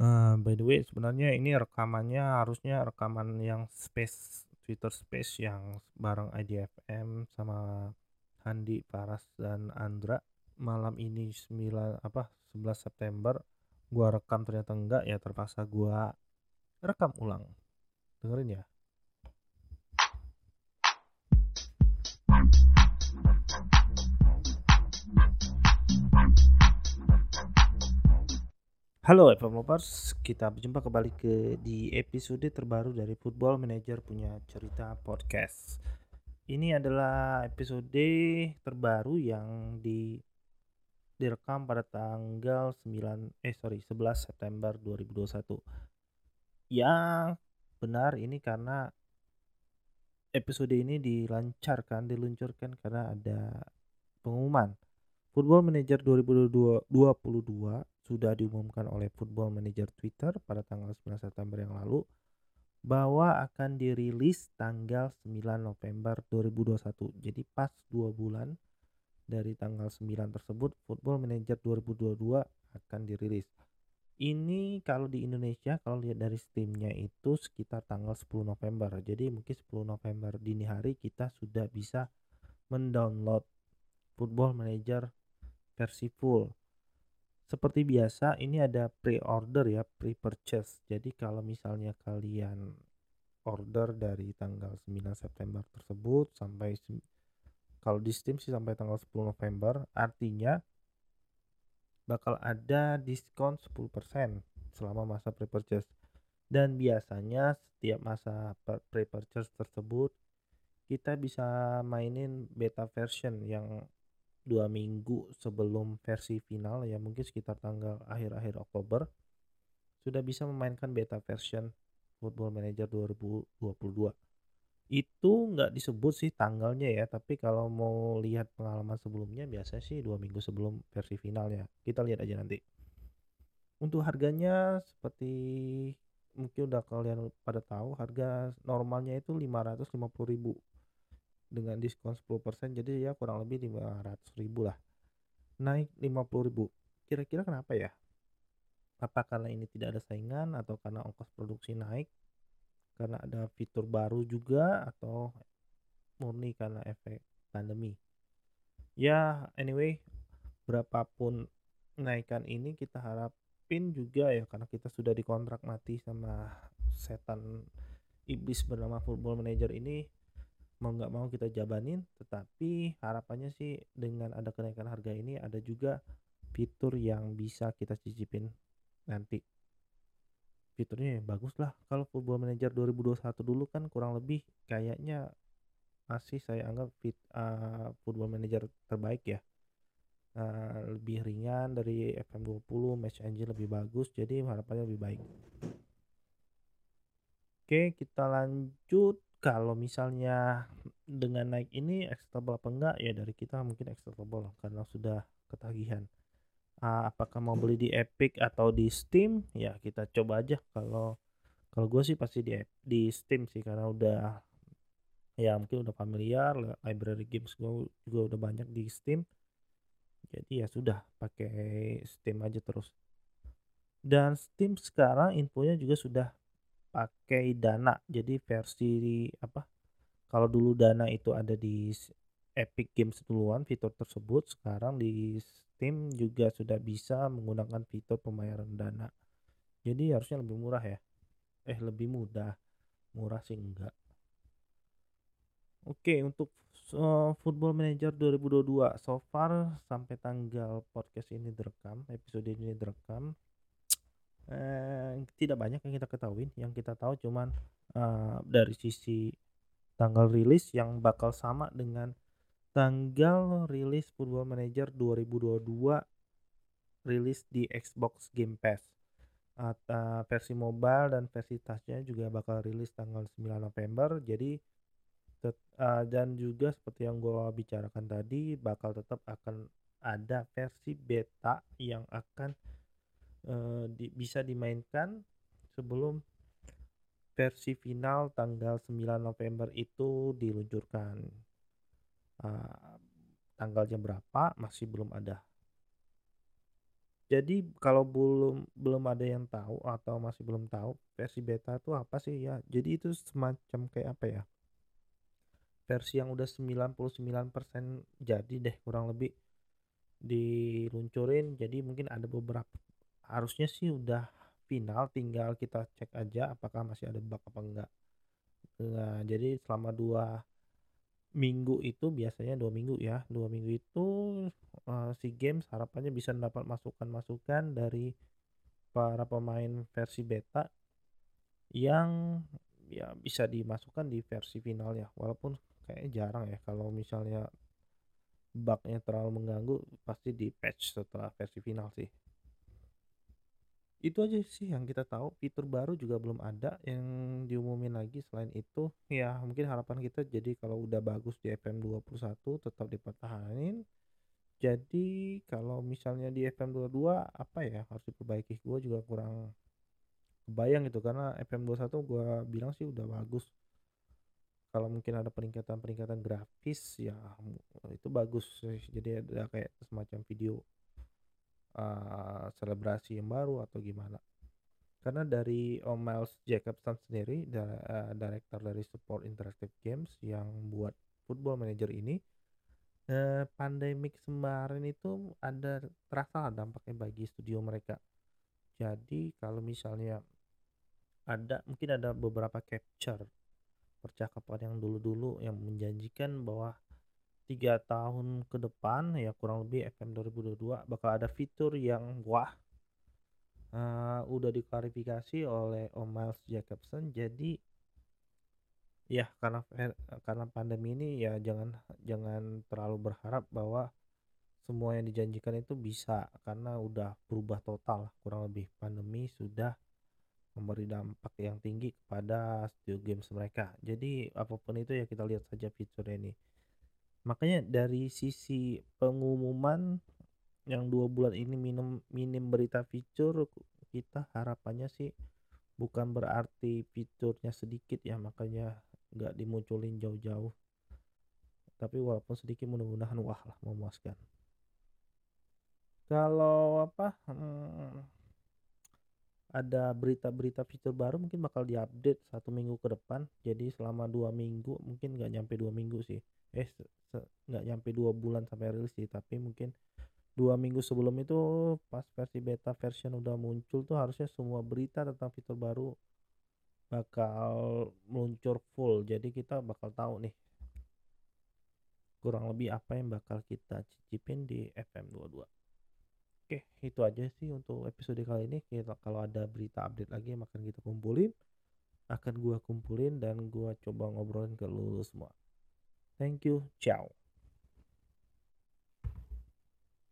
Eee, by the way sebenarnya ini rekamannya harusnya rekaman yang Space, Twitter Space yang bareng IDFM sama Handi, Faras, dan Andra. Malam ini sembilan apa, 11 September, gua rekam ternyata enggak, ya terpaksa gua rekam ulang. Dengerin ya. Halo FM Lovers, kita berjumpa kembali ke di episode terbaru dari Football Manager punya cerita podcast. Ini adalah episode terbaru yang di direkam pada tanggal 9 eh sorry 11 September 2021. Yang benar ini karena episode ini dilancarkan, diluncurkan karena ada pengumuman Football Manager 2022 sudah diumumkan oleh Football Manager Twitter pada tanggal 9 September yang lalu bahwa akan dirilis tanggal 9 November 2021. Jadi pas dua bulan dari tanggal 9 tersebut Football Manager 2022 akan dirilis. Ini kalau di Indonesia kalau lihat dari Steamnya itu sekitar tanggal 10 November. Jadi mungkin 10 November dini hari kita sudah bisa mendownload Football Manager versi full seperti biasa ini ada pre-order ya, pre-purchase. Jadi kalau misalnya kalian order dari tanggal 9 September tersebut sampai kalau di Steam sih sampai tanggal 10 November, artinya bakal ada diskon 10% selama masa pre-purchase. Dan biasanya setiap masa pre-purchase tersebut kita bisa mainin beta version yang dua minggu sebelum versi final ya mungkin sekitar tanggal akhir-akhir Oktober sudah bisa memainkan beta version Football Manager 2022 itu nggak disebut sih tanggalnya ya tapi kalau mau lihat pengalaman sebelumnya biasanya sih dua minggu sebelum versi final ya. Kita lihat aja nanti. Untuk harganya seperti mungkin udah kalian pada tahu harga normalnya itu 550.000 dengan diskon 10% jadi ya kurang lebih 500 ribu lah. Naik 50 ribu. Kira-kira kenapa ya? Apa karena ini tidak ada saingan atau karena ongkos produksi naik? Karena ada fitur baru juga atau murni karena efek pandemi? Ya anyway berapapun naikan ini kita harapin juga ya karena kita sudah dikontrak mati sama setan iblis bernama football manager ini mau nggak mau kita jabanin tetapi harapannya sih dengan ada kenaikan harga ini ada juga fitur yang bisa kita cicipin nanti. Fiturnya ya bagus lah. Kalau Football Manager 2021 dulu kan kurang lebih kayaknya masih saya anggap fit uh, Football Manager terbaik ya. Uh, lebih ringan dari FM20 match engine lebih bagus jadi harapannya lebih baik. Oke kita lanjut kalau misalnya dengan naik ini acceptable apa enggak ya dari kita mungkin acceptable karena sudah ketagihan. Uh, apakah mau beli di Epic atau di Steam? Ya kita coba aja. Kalau kalau gue sih pasti di di Steam sih karena udah ya mungkin udah familiar library games gue juga udah banyak di Steam. Jadi ya sudah pakai Steam aja terus. Dan Steam sekarang infonya juga sudah pakai Dana. Jadi versi apa? Kalau dulu Dana itu ada di Epic Games duluan fitur tersebut, sekarang di Steam juga sudah bisa menggunakan fitur pembayaran Dana. Jadi harusnya lebih murah ya. Eh lebih mudah. Murah sih enggak. Oke, untuk Football Manager 2022 so far sampai tanggal podcast ini direkam, episode ini direkam eh, tidak banyak yang kita ketahui yang kita tahu cuman uh, dari sisi tanggal rilis yang bakal sama dengan tanggal rilis Football Manager 2022 rilis di Xbox Game Pass. Uh, versi mobile dan versi touchnya juga bakal rilis tanggal 9 November. Jadi uh, dan juga seperti yang gue bicarakan tadi bakal tetap akan ada versi beta yang akan uh, di, bisa dimainkan sebelum versi final tanggal 9 November itu diluncurkan. Uh, tanggalnya berapa masih belum ada. Jadi kalau belum belum ada yang tahu atau masih belum tahu versi beta itu apa sih ya, jadi itu semacam kayak apa ya versi yang udah 99% jadi deh kurang lebih diluncurin jadi mungkin ada beberapa harusnya sih udah final tinggal kita cek aja apakah masih ada bug apa enggak. Nah, jadi selama dua minggu itu biasanya dua minggu ya dua minggu itu uh, si games harapannya bisa dapat masukan-masukan dari para pemain versi beta yang ya bisa dimasukkan di versi final ya walaupun kayaknya jarang ya kalau misalnya bugnya terlalu mengganggu pasti di patch setelah versi final sih itu aja sih yang kita tahu fitur baru juga belum ada yang diumumin lagi selain itu. Ya mungkin harapan kita jadi kalau udah bagus di FM21 tetap dipertahanin. Jadi kalau misalnya di FM22 apa ya harus diperbaiki. Gue juga kurang kebayang gitu karena FM21 gue bilang sih udah bagus. Kalau mungkin ada peningkatan-peningkatan grafis ya itu bagus jadi ada kayak semacam video uh, selebrasi yang baru atau gimana. Karena dari Om Miles Jacobson sendiri da uh, director dari Support Interactive Games yang buat Football Manager ini uh, pandemik kemarin itu ada terasa dampaknya bagi studio mereka. Jadi kalau misalnya ada mungkin ada beberapa capture percakapan yang dulu-dulu yang menjanjikan bahwa tiga tahun ke depan ya kurang lebih FM 2022 bakal ada fitur yang wah uh, udah diklarifikasi oleh Om Miles Jacobson. Jadi ya karena karena pandemi ini ya jangan jangan terlalu berharap bahwa semua yang dijanjikan itu bisa karena udah berubah total kurang lebih. Pandemi sudah memberi dampak yang tinggi kepada studio games mereka. Jadi apa pun itu ya kita lihat saja fitur ini Makanya dari sisi pengumuman yang dua bulan ini minim minim berita fitur kita harapannya sih bukan berarti fiturnya sedikit ya makanya nggak dimunculin jauh-jauh. Tapi walaupun sedikit mudah-mudahan wah lah memuaskan. Kalau apa hmm, ada berita-berita fitur baru mungkin bakal diupdate satu minggu ke depan. Jadi selama dua minggu mungkin nggak nyampe dua minggu sih. Eh nggak nyampe dua bulan sampai rilis sih tapi mungkin dua minggu sebelum itu pas versi beta version udah muncul tuh harusnya semua berita tentang fitur baru bakal meluncur full. Jadi kita bakal tahu nih kurang lebih apa yang bakal kita cicipin di FM22 oke itu aja sih untuk episode kali ini kita kalau ada berita update lagi yang akan kita kumpulin akan gua kumpulin dan gua coba ngobrolin ke lu semua Thank you. Ciao.